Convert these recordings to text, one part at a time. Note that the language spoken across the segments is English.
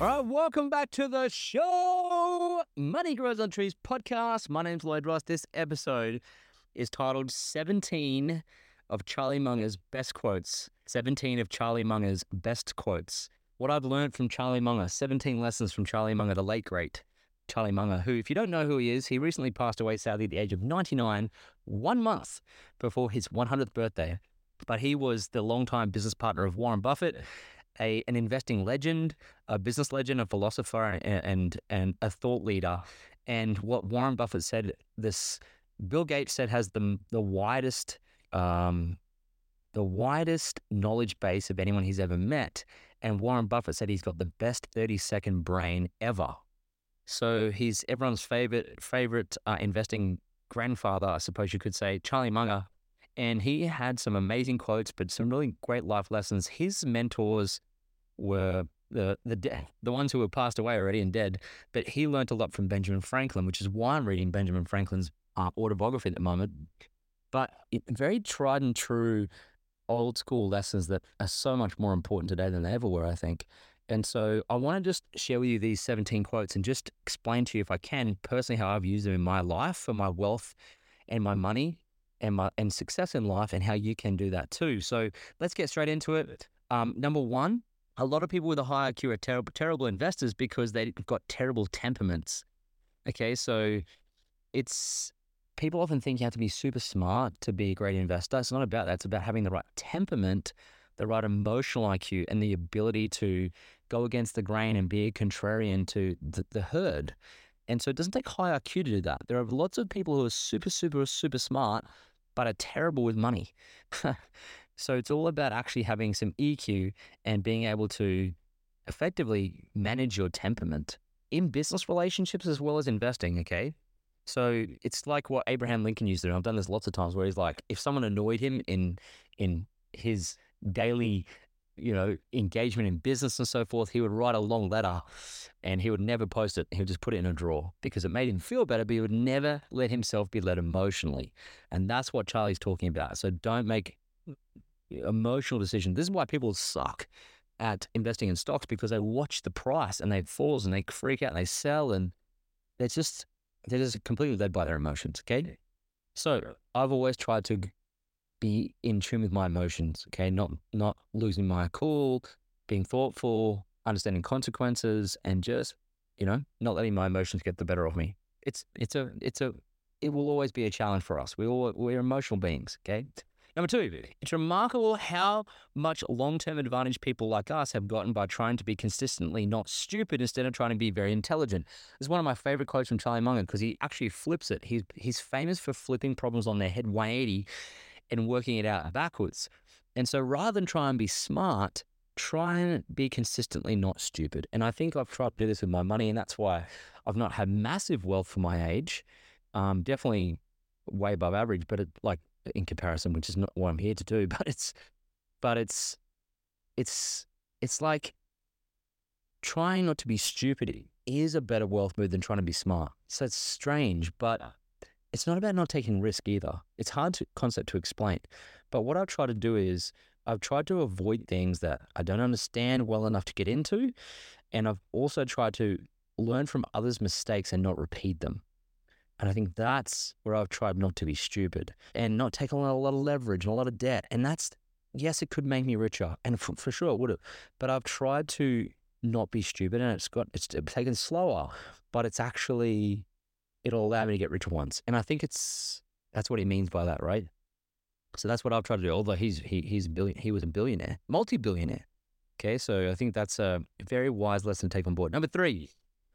All right, welcome back to the show, Money Grows on Trees podcast. My name's Lloyd Ross. This episode is titled 17 of Charlie Munger's Best Quotes. 17 of Charlie Munger's Best Quotes. What I've learned from Charlie Munger, 17 lessons from Charlie Munger, the late great Charlie Munger, who, if you don't know who he is, he recently passed away sadly at the age of 99, one month before his 100th birthday. But he was the longtime business partner of Warren Buffett a an investing legend, a business legend, a philosopher, and and, and a thought leader. And what Warren Buffett said, this Bill Gates said has the the widest um, the widest knowledge base of anyone he's ever met. And Warren Buffett said he's got the best thirty second brain ever. So he's everyone's favorite favorite uh, investing grandfather, I suppose you could say, Charlie Munger. And he had some amazing quotes, but some really great life lessons. His mentors were the the de- the ones who were passed away already and dead, but he learnt a lot from Benjamin Franklin, which is why I'm reading Benjamin Franklin's uh, autobiography at the moment. But it, very tried and true, old school lessons that are so much more important today than they ever were, I think. And so I want to just share with you these 17 quotes and just explain to you, if I can, personally, how I've used them in my life for my wealth and my money and my and success in life, and how you can do that too. So let's get straight into it. Um, number one, a lot of people with a high IQ are terrible, terrible investors because they've got terrible temperaments. Okay, so it's people often think you have to be super smart to be a great investor. It's not about that. It's about having the right temperament, the right emotional IQ, and the ability to go against the grain and be a contrarian to the, the herd. And so it doesn't take high IQ to do that. There are lots of people who are super, super, super smart, but are terrible with money. so it's all about actually having some EQ and being able to effectively manage your temperament in business relationships as well as investing. Okay. So it's like what Abraham Lincoln used to do. I've done this lots of times where he's like, if someone annoyed him in in his daily, you know, engagement in business and so forth, he would write a long letter and he would never post it. He would just put it in a drawer because it made him feel better, but he would never let himself be led emotionally. And that's what Charlie's talking about. So don't make emotional decisions. This is why people suck at investing in stocks because they watch the price and they falls and they freak out and they sell and they're just they're just completely led by their emotions. Okay. So I've always tried to be in tune with my emotions. Okay. Not not losing my cool, being thoughtful, understanding consequences, and just, you know, not letting my emotions get the better of me. It's it's a it's a it will always be a challenge for us. We all we're emotional beings. Okay. Number two, it's remarkable how much long term advantage people like us have gotten by trying to be consistently not stupid instead of trying to be very intelligent. Is one of my favorite quotes from Charlie Munger because he actually flips it. He's, he's famous for flipping problems on their head 180 and working it out backwards. And so rather than try and be smart, try and be consistently not stupid. And I think I've tried to do this with my money, and that's why I've not had massive wealth for my age. Um, definitely way above average, but it, like in comparison, which is not what I'm here to do, but it's, but it's, it's, it's like trying not to be stupid is a better wealth move than trying to be smart. So it's strange, but it's not about not taking risk either. It's hard to concept to explain. But what I've tried to do is I've tried to avoid things that I don't understand well enough to get into. And I've also tried to learn from others' mistakes and not repeat them. And I think that's where I've tried not to be stupid and not take on a lot of leverage and a lot of debt. And that's, yes, it could make me richer. And for, for sure it would have. But I've tried to not be stupid and it's got, it's taken slower, but it's actually, it'll allow me to get richer once. And I think it's, that's what he means by that, right? So that's what I've tried to do. Although he's, he, he's a billion, he was a billionaire, multi-billionaire. Okay. So I think that's a very wise lesson to take on board. Number three,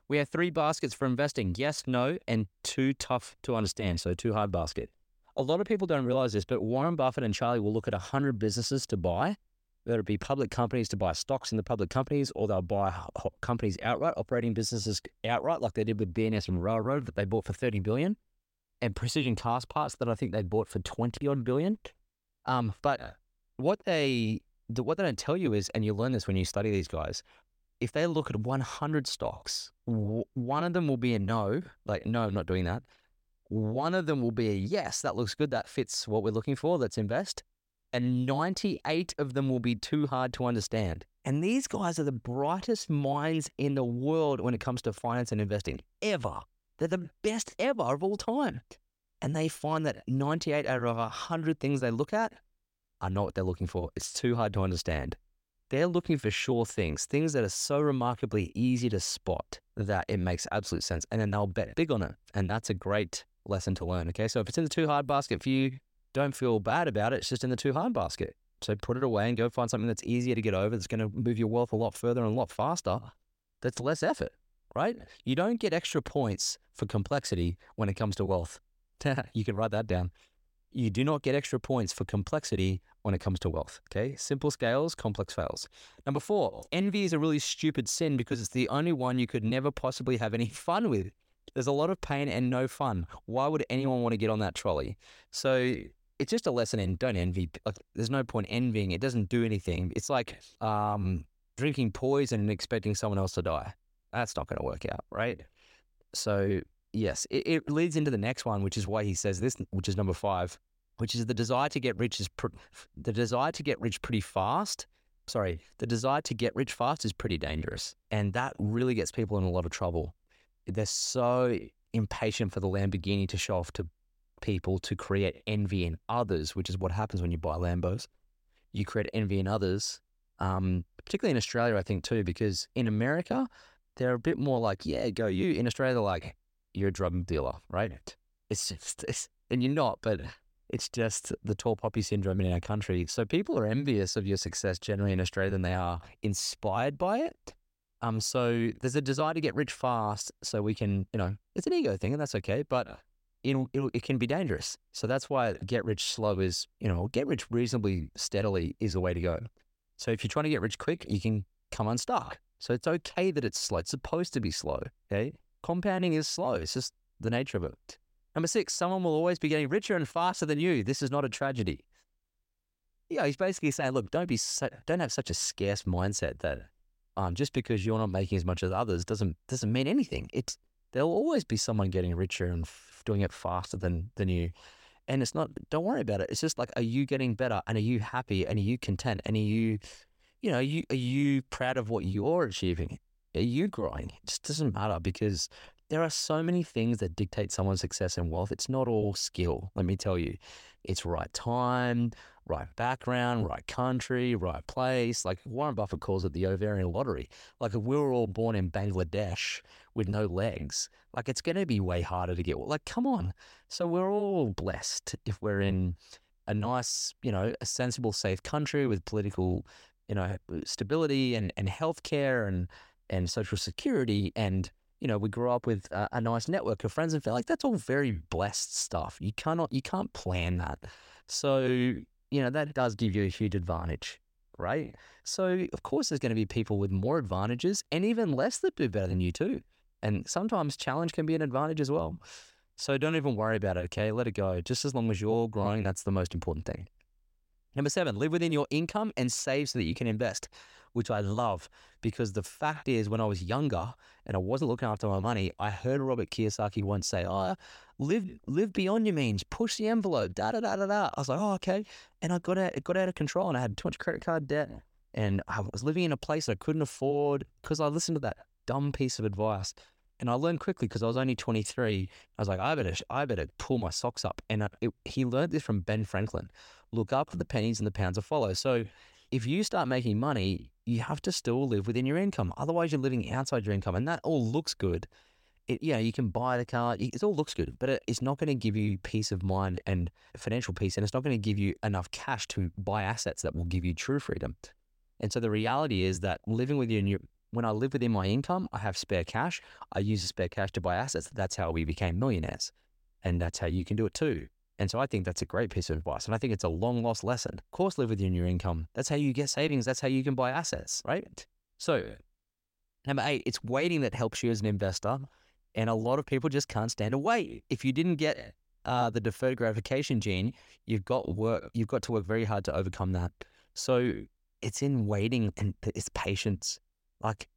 we have three baskets for investing yes, no, and too tough to understand. So, too hard basket. A lot of people don't realize this, but Warren Buffett and Charlie will look at 100 businesses to buy whether it be public companies to buy stocks in the public companies, or they'll buy companies outright, operating businesses outright, like they did with BNSF Railroad that they bought for 30 billion, and Precision Castparts that I think they bought for 20 odd billion. Um, but what they what they don't tell you is, and you learn this when you study these guys, if they look at 100 stocks, one of them will be a no, like, no, I'm not doing that. One of them will be a yes, that looks good, that fits what we're looking for, let's invest. And 98 of them will be too hard to understand. And these guys are the brightest minds in the world when it comes to finance and investing, ever. They're the best ever of all time. And they find that 98 out of 100 things they look at are not what they're looking for. It's too hard to understand. They're looking for sure things, things that are so remarkably easy to spot that it makes absolute sense. And then they'll bet big on it. And that's a great lesson to learn. Okay. So if it's in the too hard basket for you, don't feel bad about it. It's just in the too hard basket. So put it away and go find something that's easier to get over, that's going to move your wealth a lot further and a lot faster. That's less effort, right? You don't get extra points for complexity when it comes to wealth. you can write that down. You do not get extra points for complexity when it comes to wealth. Okay. Simple scales, complex fails. Number four, envy is a really stupid sin because it's the only one you could never possibly have any fun with. There's a lot of pain and no fun. Why would anyone want to get on that trolley? So it's just a lesson in don't envy. Like, there's no point envying. It doesn't do anything. It's like um, drinking poison and expecting someone else to die. That's not going to work out, right? So yes, it, it, leads into the next one, which is why he says this, which is number five, which is the desire to get rich is pr- the desire to get rich pretty fast. Sorry, the desire to get rich fast is pretty dangerous, and that really gets people in a lot of trouble. They're so impatient for the Lamborghini to show off to people to create envy in others, which is what happens when you buy Lambos. You create envy in others, um, particularly in Australia, I think too, because in America they're a bit more like, yeah, go you. In Australia, they're like, you're a drug dealer, right? It's just, it's, and you're not, but it's just the tall poppy syndrome in our country. So people are envious of your success generally in Australia than they are inspired by it. Um, so there's a desire to get rich fast, so we can, you know, it's an ego thing, and that's okay. But it it can be dangerous. So that's why get rich slow is, you know, get rich reasonably steadily is the way to go. So if you're trying to get rich quick, you can come unstuck. So it's okay that it's slow. It's supposed to be slow. Okay. Compounding is slow. It's just the nature of it. Number six, someone will always be getting richer and faster than you. This is not a tragedy. Yeah, he's basically saying, look, don't be don't have such a scarce mindset that um, just because you're not making as much as others doesn't doesn't mean anything. It's there'll always be someone getting richer and f- doing it faster than than you. And it's not. Don't worry about it. It's just like, are you getting better? And are you happy? And are you content? And are you, you know, are you are you proud of what you're achieving? Are you growing? It just doesn't matter because there are so many things that dictate someone's success and wealth. It's not all skill. Let me tell you, it's right time, right background, right country, right place. Like Warren Buffett calls it the ovarian lottery. Like if we were all born in Bangladesh with no legs, like it's going to be way harder to get. Like, come on. So we're all blessed if we're in a nice, you know, a sensible, safe country with political, you know, stability and, and healthcare and, and social security and you know, we grew up with a, a, nice network of friends and family. like that's all very blessed stuff. You cannot, you can't plan that. So you know, that does give you a huge advantage, right? So, of course, there's going to be people with more advantages and even less that do better than you, too. And sometimes challenge can be an advantage as well. So, don't even worry about it, okay? Let it go. Just as long as you're growing, that's the most important thing. Number seven, live within your income and save so that you can invest which I love because the fact is, when I was younger and I wasn't looking after my money, I heard Robert Kiyosaki once say, "Oh, live live beyond your means, push the envelope." Da da da da da. I was like, "Oh, okay," and I got out, it got out of control, and I had too much credit card debt, and I was living in a place I couldn't afford because I listened to that dumb piece of advice. And I learned quickly because I was only 23. I was like, I better, I better pull my socks up. And it, he learned this from Ben Franklin. Look up for the pennies and the pounds to follow. So if you start making money, you have to still live within your income. Otherwise, you're living outside your income, and that all looks good. It, yeah, you can buy the car. It all looks good, but it's not going to give you peace of mind and financial peace, and it's not going to give you enough cash to buy assets that will give you true freedom. And so the reality is that living within your when I live within my income, I have spare cash. I use the spare cash to buy assets. That's how we became millionaires, and that's how you can do it too. And so I think that's a great piece of advice. And I think it's a long lost lesson. Of course, live within your income. That's how you get savings. That's how you can buy assets, right? So, number eight, it's waiting that helps you as an investor. And a lot of people just can't stand to wait. If you didn't get uh, the deferred gratification gene, you've got work. You've got to work very hard to overcome that. So it's in waiting and it's patience. Like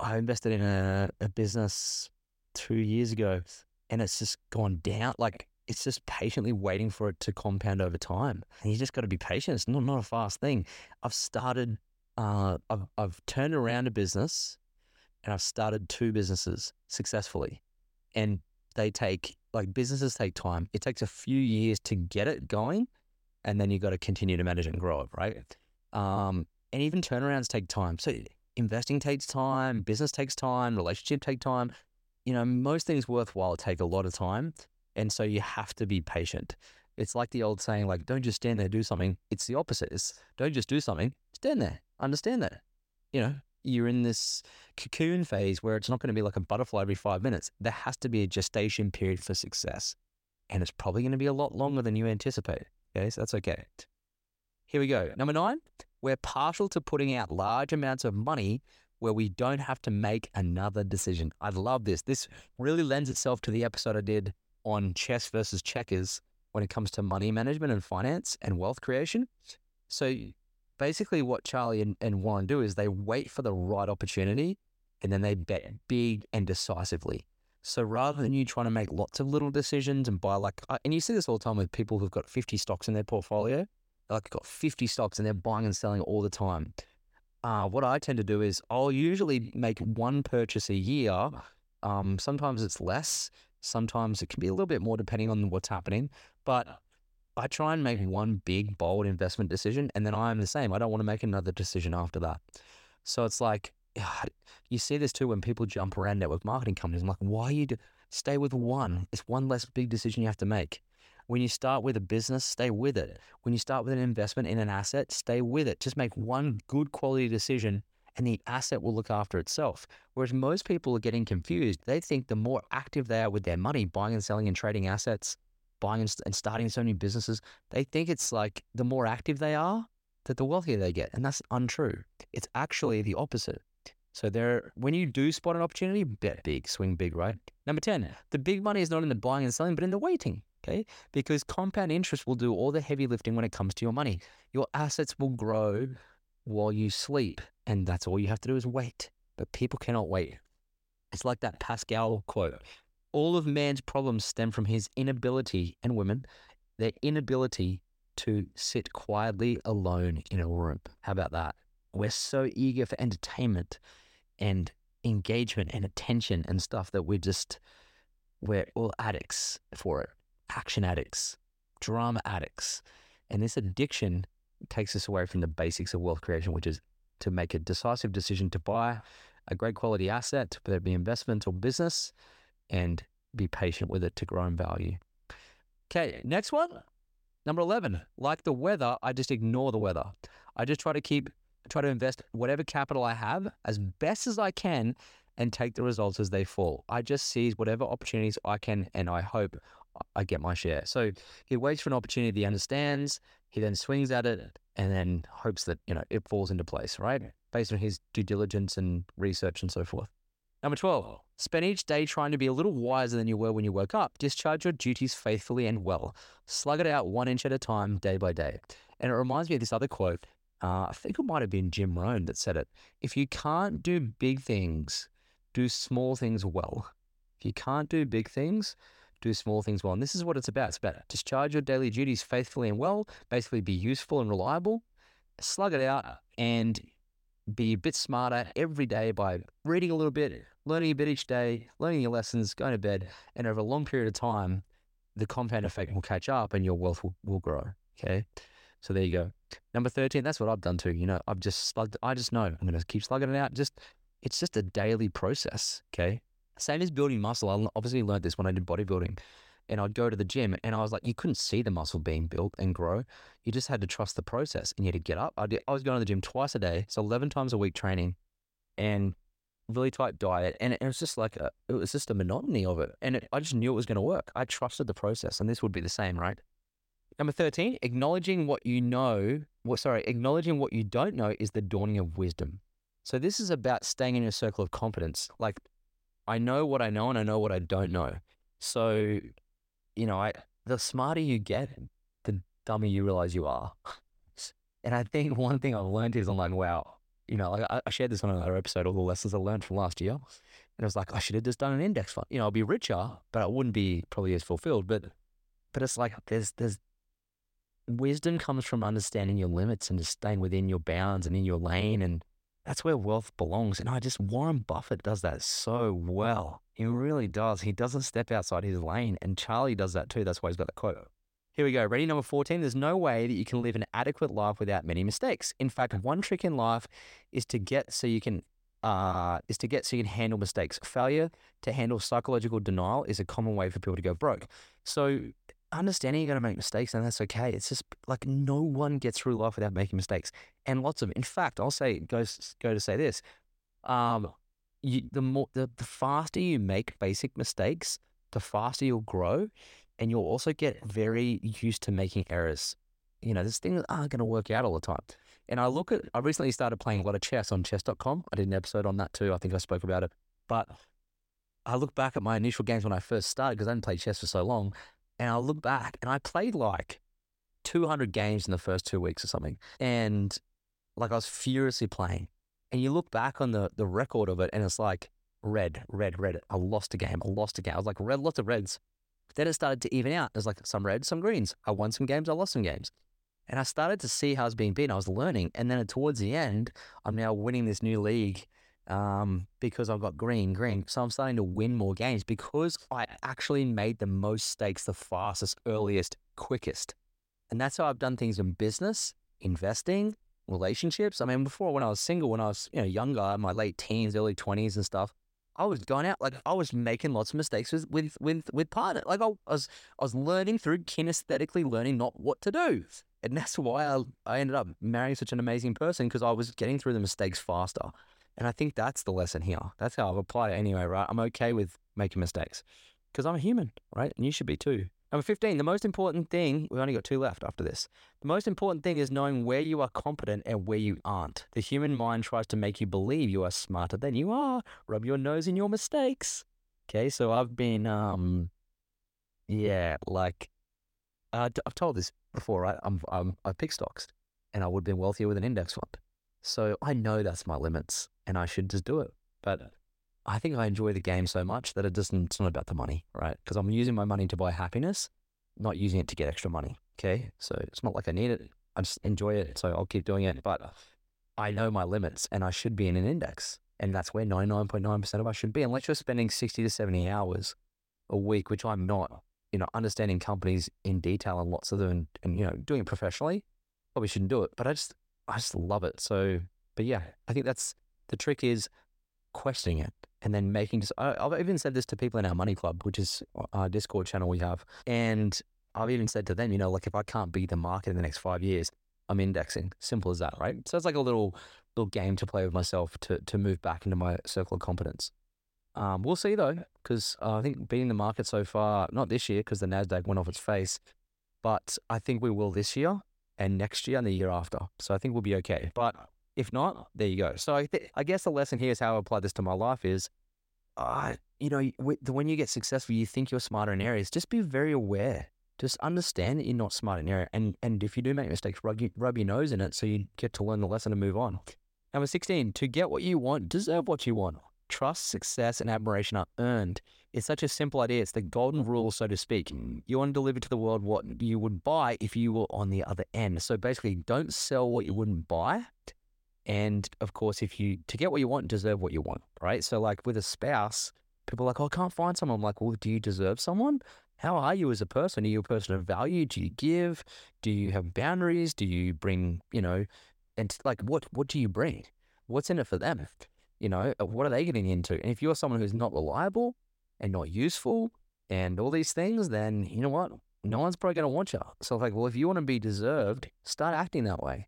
I invested in a, a business two years ago, and it's just gone down. Like it's just patiently waiting for it to compound over time. And you just got to be patient. It's not, not a fast thing. I've started, uh, I've, I've turned around a business and I've started two businesses successfully. And they take, like, businesses take time. It takes a few years to get it going. And then you've got to continue to manage and grow it, right? Um, and even turnarounds take time. So investing takes time, business takes time, relationship take time. You know, most things worthwhile take a lot of time. And so you have to be patient. It's like the old saying, like, don't just stand there, do something. It's the opposite. It's don't just do something, stand there, understand that. You know, you're in this cocoon phase where it's not going to be like a butterfly every five minutes. There has to be a gestation period for success. And it's probably going to be a lot longer than you anticipate. Okay, so that's okay. Here we go. Number nine, we're partial to putting out large amounts of money where we don't have to make another decision. I love this. This really lends itself to the episode I did on chess versus checkers when it comes to money management and finance and wealth creation. So basically, what Charlie and, and Warren do is they wait for the right opportunity and then they bet big and decisively. So rather than you trying to make lots of little decisions and buy like, and you see this all the time with people who've got 50 stocks in their portfolio, like got 50 stocks and they're buying and selling all the time. Uh, what I tend to do is I'll usually make one purchase a year. Um, sometimes it's less. Sometimes it can be a little bit more depending on what's happening. But I try and make mm-hmm. one big, bold investment decision. And then I'm the same. I don't want to make another decision after that. So it's like, you see this too when people jump around network marketing companies. I'm like, why you do, stay with one? It's one less big decision you have to make. When you start with a business, stay with it. When you start with an investment in an asset, stay with it. Just make one good quality decision and the asset will look after itself. Whereas most people are getting confused. They think the more active they are with their money, buying and selling and trading assets, buying and, and starting so many businesses, they think it's like the more active they are, that the wealthier they get. And that's untrue. It's actually the opposite. So there, when you do spot an opportunity, bet big, swing big, right? Number 10, the big money is not in the buying and selling, but in the waiting okay? Because compound interest will do all the heavy lifting when it comes to your money. Your assets will grow while you sleep, and that's all you have to do is wait. But people cannot wait. It's like that Pascal quote all of man's problems stem from his inability, and women, their inability to sit quietly alone in a room. How about that? We're so eager for entertainment and engagement and attention and stuff that we're just, we're all addicts for it action addicts, drama addicts. And this addiction takes us away from the basics of wealth creation, which is to make a decisive decision to buy a great quality asset, whether it be investment or business, and be patient with it to grow in value. Okay, next one. Number 11, like the weather, I just ignore the weather. I just try to keep, try to invest whatever capital I have as best as I can and take the results as they fall. I just seize whatever opportunities I can and I hope I get my share. So he waits for an opportunity he understands. He then swings at it and then hopes that, you know, it falls into place, right? Based on his due diligence and research and so forth. Number 12, spend each day trying to be a little wiser than you were when you woke up. Discharge your duties faithfully and well. Slug it out one inch at a time, day by day. And it reminds me of this other quote. Uh, I think it might have been Jim Rohn that said it. If you can't do big things, do small things well. If you can't do big things, do small things well. And this is what it's about. It's about discharge your daily duties faithfully and well, basically be useful and reliable, slug it out, and be a bit smarter every day by reading a little bit, learning a bit each day, learning your lessons, going to bed. And over a long period of time, the compound effect will catch up and your wealth will, will grow. Okay. So there you go. Number 13, that's what I've done too. You know, I've just slugged, I just know I'm going to keep slugging it out. Just, it's just a daily process. Okay. Same as building muscle. I obviously learned this when I did bodybuilding. And I'd go to the gym and I was like, you couldn't see the muscle being built and grow. You just had to trust the process and you had to get up. I, did, I was going to the gym twice a day, so 11 times a week training and really tight diet. And it was just like, a, it was just a monotony of it. And it, I just knew it was going to work. I trusted the process and this would be the same, right? Number 13, acknowledging what you know. Well, sorry, acknowledging what you don't know is the dawning of wisdom. So this is about staying in your circle of competence. Like, I know what I know and I know what I don't know. So, you know, I the smarter you get, the dumber you realize you are. and I think one thing I've learned is I'm like, wow, you know, like I, shared this on another episode, all the lessons I learned from last year. And I was like, I should have just done an index fund. You know, I'll be richer, but I wouldn't be probably as fulfilled. But but it's like there's there's wisdom comes from understanding your limits and just staying within your bounds and in your lane and that's where wealth belongs. And I just Warren Buffett does that so well. He really does. He doesn't step outside his lane. And Charlie does that too. That's why he's got the quote. Here we go. Ready? Number 14. There's no way that you can live an adequate life without many mistakes. In fact, one trick in life is to get so you can uh, is to get so you can handle mistakes. Failure to handle psychological denial is a common way for people to go broke. So understanding you're going to make mistakes and that's okay. It's just like no one gets through life without making mistakes, and lots of. In fact, I'll say go go to say this. Um, you, the more the, the faster you make basic mistakes, the faster you'll grow and you'll also get very used to making errors. You know, there's things aren't going to work out all the time. And I look at, I recently started playing a lot of chess on chess.com. I did an episode on that too. I think I spoke about it. But I look back at my initial games when I first started because I didn't play chess for so long. And I look back and I played like 200 games in the first two weeks or something. And like I was furiously playing. And you look back on the, the record of it and it's like red, red, red. I lost a game. I lost a game. I was like red, lots of reds. Then it started to even out. There's like some reds, some greens. I won some games, I lost some games. And I started to see how I was being beaten. I was learning. And then towards the end, I'm now winning this new league um, because I've got green, green. So I'm starting to win more games because I actually made the most stakes the fastest, earliest, quickest. And that's how I've done things in business, investing, relationships. I mean, before when I was single, when I was you know younger, my late teens, early twenties and stuff, I was going out like I was making lots of mistakes with with with, with partner. Like I was I was learning through kinesthetically learning not what to do, and that's why I I ended up marrying such an amazing person because I was getting through the mistakes faster. And I think that's the lesson here. That's how I've applied it anyway, right? I'm okay with making mistakes because I'm a human, right? And you should be too. Number 15, the most important thing, we've only got two left after this. The most important thing is knowing where you are competent and where you aren't. The human mind tries to make you believe you are smarter than you are. Rub your nose in your mistakes. Okay, so I've been, um, yeah, like, uh, I've told this before, right? I'm, I'm, I pick stocks and I would have been wealthier with an index fund. So I know that's my limits and I should just do it. But I think I enjoy the game so much that it doesn't, it's not about the money, right? Because I'm using my money to buy happiness, not using it to get extra money. Okay. So it's not like I need it. I just enjoy it. So I'll keep doing it. But I know my limits and I should be in an index. And that's where 99.9% of us should be. Unless you're spending 60 to 70 hours a week, which I'm not, you know, understanding companies in detail and lots of them and, and you know, doing it professionally, probably shouldn't do it. But I just, I just love it. So, but yeah, I think that's the trick is questioning it and then making. I've even said this to people in our money club, which is our Discord channel we have, and I've even said to them, you know, like if I can't beat the market in the next five years, I'm indexing. Simple as that, right? So it's like a little little game to play with myself to to move back into my circle of competence. Um, we'll see though, because uh, I think beating the market so far, not this year because the Nasdaq went off its face, but I think we will this year and next year and the year after. So I think we'll be okay. But if not, there you go. So I, th- I guess the lesson here is how I apply this to my life is, uh, you know, when you get successful, you think you're smarter in areas. Just be very aware. Just understand that you're not smart in area, and and if you do make mistakes, rub, you, rub your nose in it so you get to learn the lesson and move on. Number sixteen: to get what you want, deserve what you want. Trust, success, and admiration are earned. It's such a simple idea. It's the golden rule, so to speak. You want to deliver to the world what you would buy if you were on the other end. So basically, don't sell what you wouldn't buy and of course, if you to get what you want, deserve what you want, right? So like with a spouse, people are like, oh, I can't find someone. I'm like, well, do you deserve someone? How are you as a person? Are you a person of value? Do you give? Do you have boundaries? Do you bring, you know, and like what what do you bring? What's in it for them? You know, uh, what are they getting into? And if you're someone who's not reliable and not useful and all these things, then you know what? No one's probably going to want you. So, like, well, if you want to be deserved, start acting that way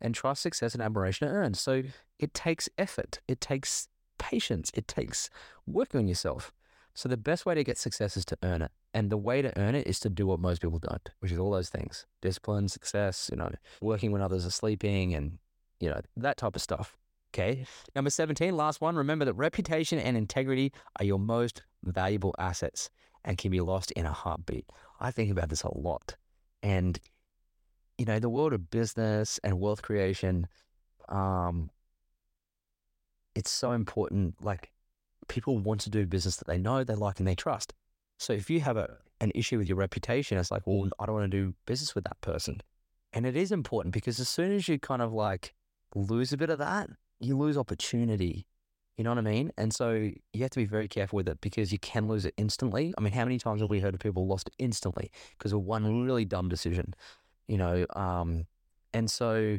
and trust, success, and admiration are earned. So it takes effort, it takes patience, it takes working on yourself. So the best way to get success is to earn it. And the way to earn it is to do what most people don't, which is all those things. Discipline, success, you know, working when others are sleeping and, you know, that type of stuff. Okay. Number 17, last one. Remember that reputation and integrity are your most valuable assets and can be lost in a heartbeat. I think about this a lot. And, you know, the world of business and wealth creation, um, it's so important. Like, people want to do business that they know, they like, and they trust. So if you have a, an issue with your reputation, it's like, well, I don't want to do business with that person. And it is important because as soon as you kind of like lose a bit of that, you lose opportunity. You know what I mean? And so you have to be very careful with it because you can lose it instantly. I mean, how many times have we heard of people lost instantly because of one really dumb decision? You know, um, and so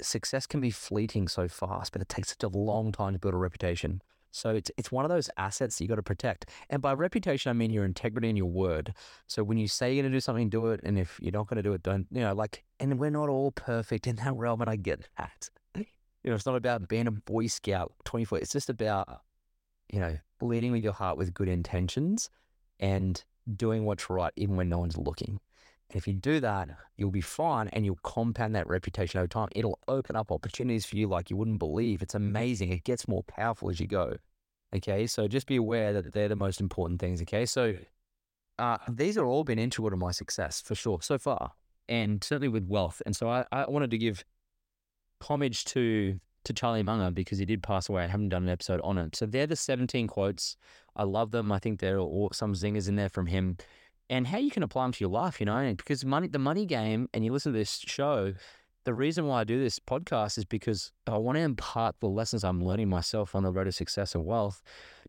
success can be fleeting so fast, but it takes such a long time to build a reputation. So it's it's one of those assets that you got to protect. And by reputation, I mean your integrity and your word. So when you say you're going to do something, do it. And if you're not going to do it, don't. You know, like. And we're not all perfect in that realm, and I get that. You know, it's not about being a Boy Scout 24. It's just about, you know, leading with your heart with good intentions and doing what's right even when no one's looking. And if you do that, you'll be fine and you'll compound that reputation over time. It'll open up opportunities for you like you wouldn't believe. It's amazing. It gets more powerful as you go. Okay. So just be aware that they're the most important things. Okay. So uh, these are all been integral to my success for sure so far, and certainly with wealth. And so I, I wanted to give homage to to Charlie Munger because he did pass away. I haven't done an episode on it. So they're the 17 quotes. I love them. I think there are all, some zingers in there from him and how you can apply them to your life, you know, because money, the money game, and you listen to this show, the reason why I do this podcast is because I want to impart the lessons I'm learning myself on the road to success and wealth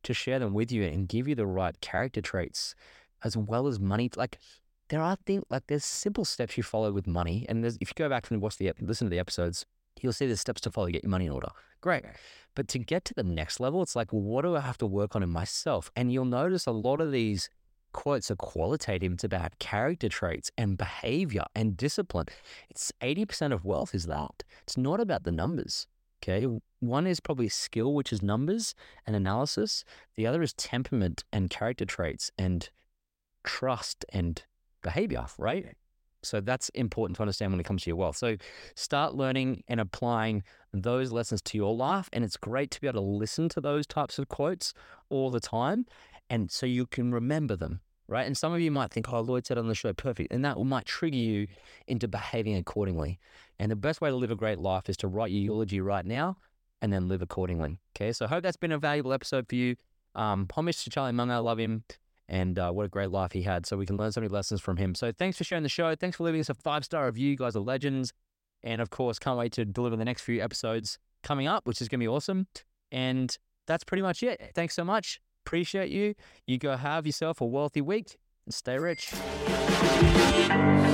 to share them with you and give you the right character traits as well as money. Like there are things, like there's simple steps you follow with money. And if you go back and watch the, listen to the episodes, you'll see the steps to follow to get your money in order. Great. But to get to the next level, it's like, what do I have to work on in myself? And you'll notice a lot of these quotes are qualitative. It's about character traits and behavior and discipline. It's 80% of wealth is that. It's not about the numbers. Okay. One is probably skill, which is numbers and analysis. The other is temperament and character traits and trust and behavior, right? So that's important to understand when it comes to your wealth. So start learning and applying those lessons to your life. And it's great to be able to listen to those types of quotes all the time and so you can remember them, right? And some of you might think, oh, Lloyd said on the show, perfect. And that might trigger you into behaving accordingly. And the best way to live a great life is to write your eulogy right now and then live accordingly. Okay. So I hope that's been a valuable episode for you. Um, homage to Charlie Munger. I love him. And uh, what a great life he had. So we can learn so many lessons from him. So thanks for sharing the show. Thanks for leaving us a five star review. You guys are legends. And of course, can't wait to deliver the next few episodes coming up, which is going to be awesome. And that's pretty much it. Thanks so much appreciate you. You go have yourself a wealthy week and stay rich.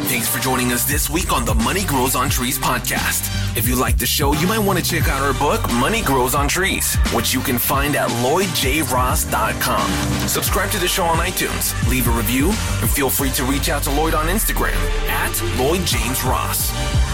Thanks for joining us this week on the Money Grows on Trees podcast. If you like the show, you might want to check out our book, Money Grows on Trees, which you can find at lloydjross.com. Subscribe to the show on iTunes, leave a review, and feel free to reach out to Lloyd on Instagram at LloydJamesRoss. Ross.